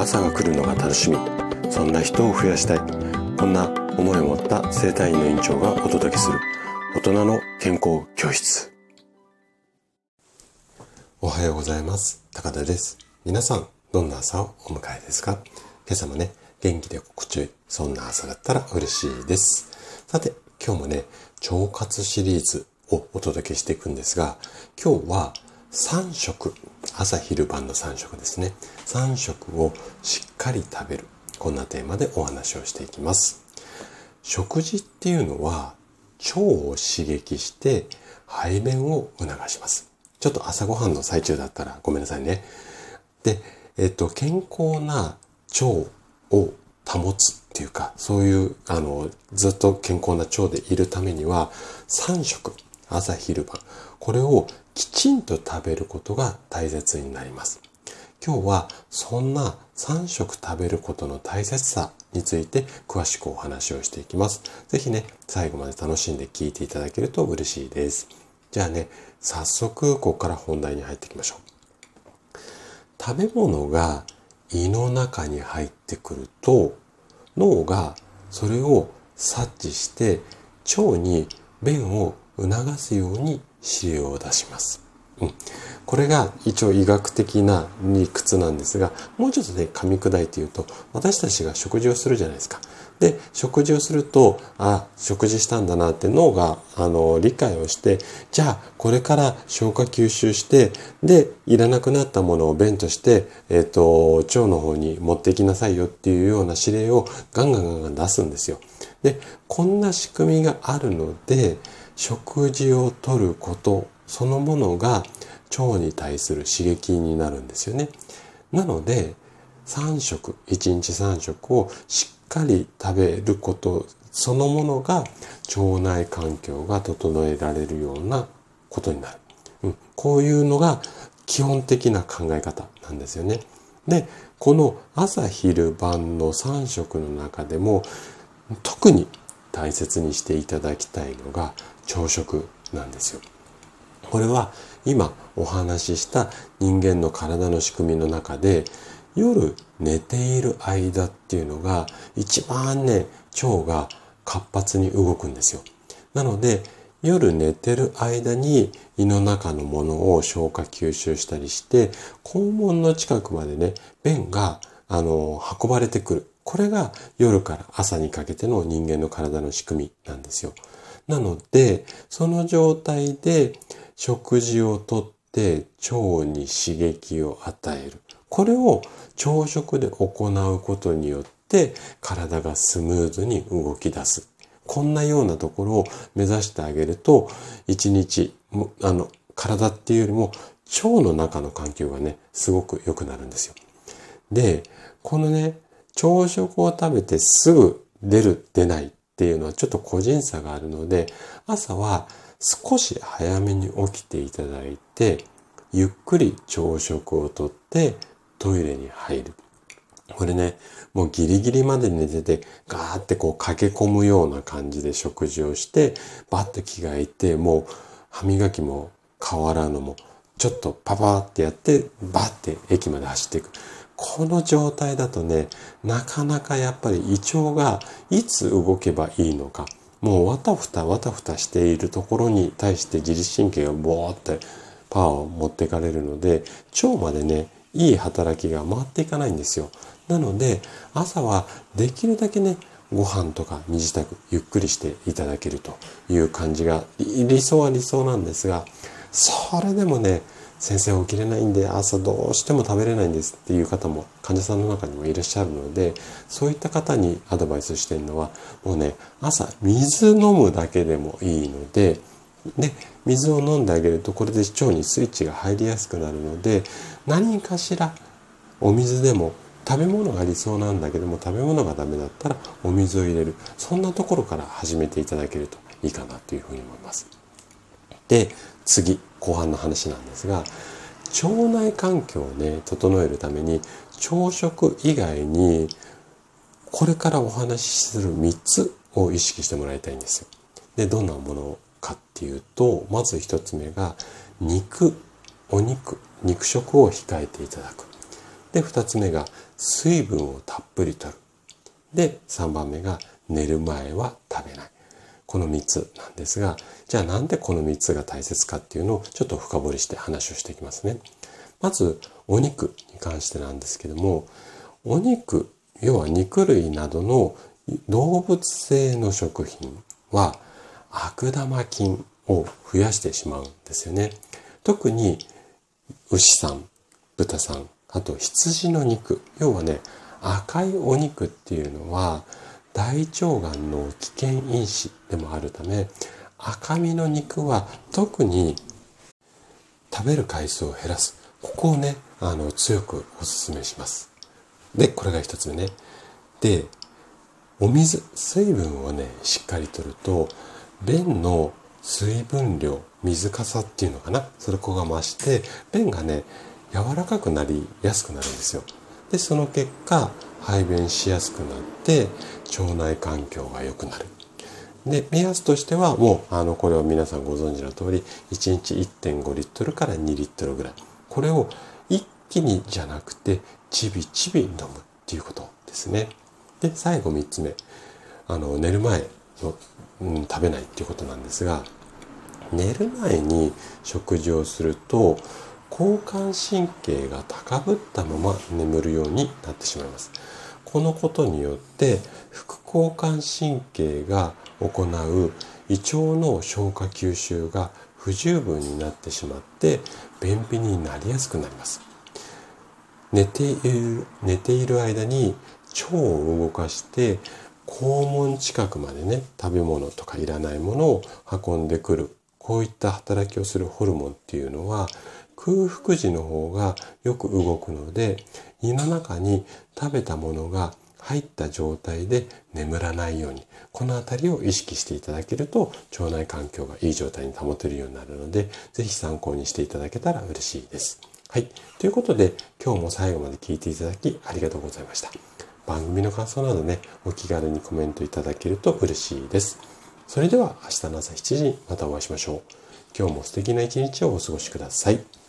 朝が来るのが楽しみ。そんな人を増やしたい。こんな思いを持った生体院の院長がお届けする。大人の健康教室。おはようございます。高田です。皆さんどんな朝をお迎えですか？今朝もね元気で心地よいそんな朝だったら嬉しいです。さて今日もね腸活シリーズをお届けしていくんですが今日は3食朝昼晩の3食ですね。3食をしっかり食べる。こんなテーマでお話をしていきます。食事っていうのは腸を刺激して排便を促します。ちょっと朝ごはんの最中だったらごめんなさいね。で、えっと、健康な腸を保つっていうか、そういう、あの、ずっと健康な腸でいるためには、3食、朝昼晩、これをきちんと食べることが大切になります。今日はそんな3食食べることの大切さについて詳しくお話をしていきます。ぜひね、最後まで楽しんで聞いていただけると嬉しいです。じゃあね、早速ここから本題に入っていきましょう。食べ物が胃の中に入ってくると脳がそれを察知して腸に便を促すように指令を出します。うん、これが一応医学的な理屈なんですが、もうちょっとね、噛み砕いて言うと、私たちが食事をするじゃないですか。で、食事をすると、あ、食事したんだなって脳が、あの、理解をして、じゃあ、これから消化吸収して、で、いらなくなったものを便として、えっ、ー、と、腸の方に持っていきなさいよっていうような指令をガンガンガンガン出すんですよ。で、こんな仕組みがあるので、食事をとることそのものが腸に対する刺激になるんですよね。なので、3食、1日3食をしっかり食べることそのものが腸内環境が整えられるようなことになる。うん、こういうのが基本的な考え方なんですよね。で、この朝昼晩の3食の中でも特に大切にしていただきたいのが朝食なんですよ。これは今お話しした人間の体の仕組みの中で夜寝ている間っていうのが一番ね腸が活発に動くんですよ。なので夜寝てる間に胃の中のものを消化吸収したりして肛門の近くまでね便があの運ばれてくる。これが夜から朝にかけての人間の体の仕組みなんですよ。なので、その状態で食事をとって腸に刺激を与える。これを朝食で行うことによって体がスムーズに動き出す。こんなようなところを目指してあげると、一日、あの、体っていうよりも腸の中の環境がね、すごく良くなるんですよ。で、このね、朝食を食べてすぐ出る、出ないっていうのはちょっと個人差があるので、朝は少し早めに起きていただいて、ゆっくり朝食をとってトイレに入る。これね、もうギリギリまで寝てて、ガーってこう駆け込むような感じで食事をして、バッて着替えて、もう歯磨きも変わらぬも、ちょっとパパーってやって、バッて駅まで走っていく。この状態だとね、なかなかやっぱり胃腸がいつ動けばいいのか、もうわたふたわたふたしているところに対して自律神経がボーってパワーを持ってかれるので、腸までね、いい働きが回っていかないんですよ。なので、朝はできるだけね、ご飯とか身支度ゆっくりしていただけるという感じが理想は理想なんですがそれでもね先生起きれないんで朝どうしても食べれないんですっていう方も患者さんの中にもいらっしゃるのでそういった方にアドバイスしてるのはもうね朝水飲むだけでもいいのでで水を飲んであげるとこれで腸にスイッチが入りやすくなるので何かしらお水でも食べ物が理想なんだけども食べ物がダメだったらお水を入れるそんなところから始めていただけるといいかなというふうに思います。で次後半の話なんですが腸内環境をね整えるために朝食以外にこれからお話しする3つを意識してもらいたいんですよ。でどんなものかっていうとまず1つ目が肉お肉肉食を控えていただく。で、2つ目が水分をたっぷりとる。で、3番目が寝る前は食べない。この3つなんですが、じゃあなんでこの3つが大切かっていうのをちょっと深掘りして話をしていきますね。まず、お肉に関してなんですけども、お肉、要は肉類などの動物性の食品は悪玉菌を増やしてしまうんですよね。特に牛さん、豚さん、あと羊の肉。要はね、赤いお肉っていうのは大腸がんの危険因子でもあるため、赤身の肉は特に食べる回数を減らす。ここをね、あの、強くお勧めします。で、これが一つ目ね。で、お水、水分をね、しっかりとると、便の水分量、水かさっていうのかな。それこが増して、便がね、柔らかくなりやすくなるんですよ。で、その結果、排便しやすくなって、腸内環境が良くなる。で、目安としては、もう、あの、これを皆さんご存知の通り、1日1.5リットルから2リットルぐらい。これを一気にじゃなくて、ちびちび飲むっていうことですね。で、最後3つ目。あの、寝る前の、うん、食べないっていうことなんですが、寝る前に食事をすると、交感神経が高ぶったまま眠るようになってしまいます。このことによって副交感神経が行う胃腸の消化吸収が不十分になってしまって便秘になりやすくなります。寝ている寝ている間に腸を動かして肛門近くまでね食べ物とかいらないものを運んでくるこういった働きをするホルモンっていうのは空腹時の方がよく動くので胃の中に食べたものが入った状態で眠らないようにこの辺りを意識していただけると腸内環境がいい状態に保てるようになるので是非参考にしていただけたら嬉しいです。はい。ということで今日も最後まで聞いていただきありがとうございました。番組の感想などねお気軽にコメントいただけると嬉しいです。それでは明日の朝7時にまたお会いしましょう。今日も素敵な一日をお過ごしください。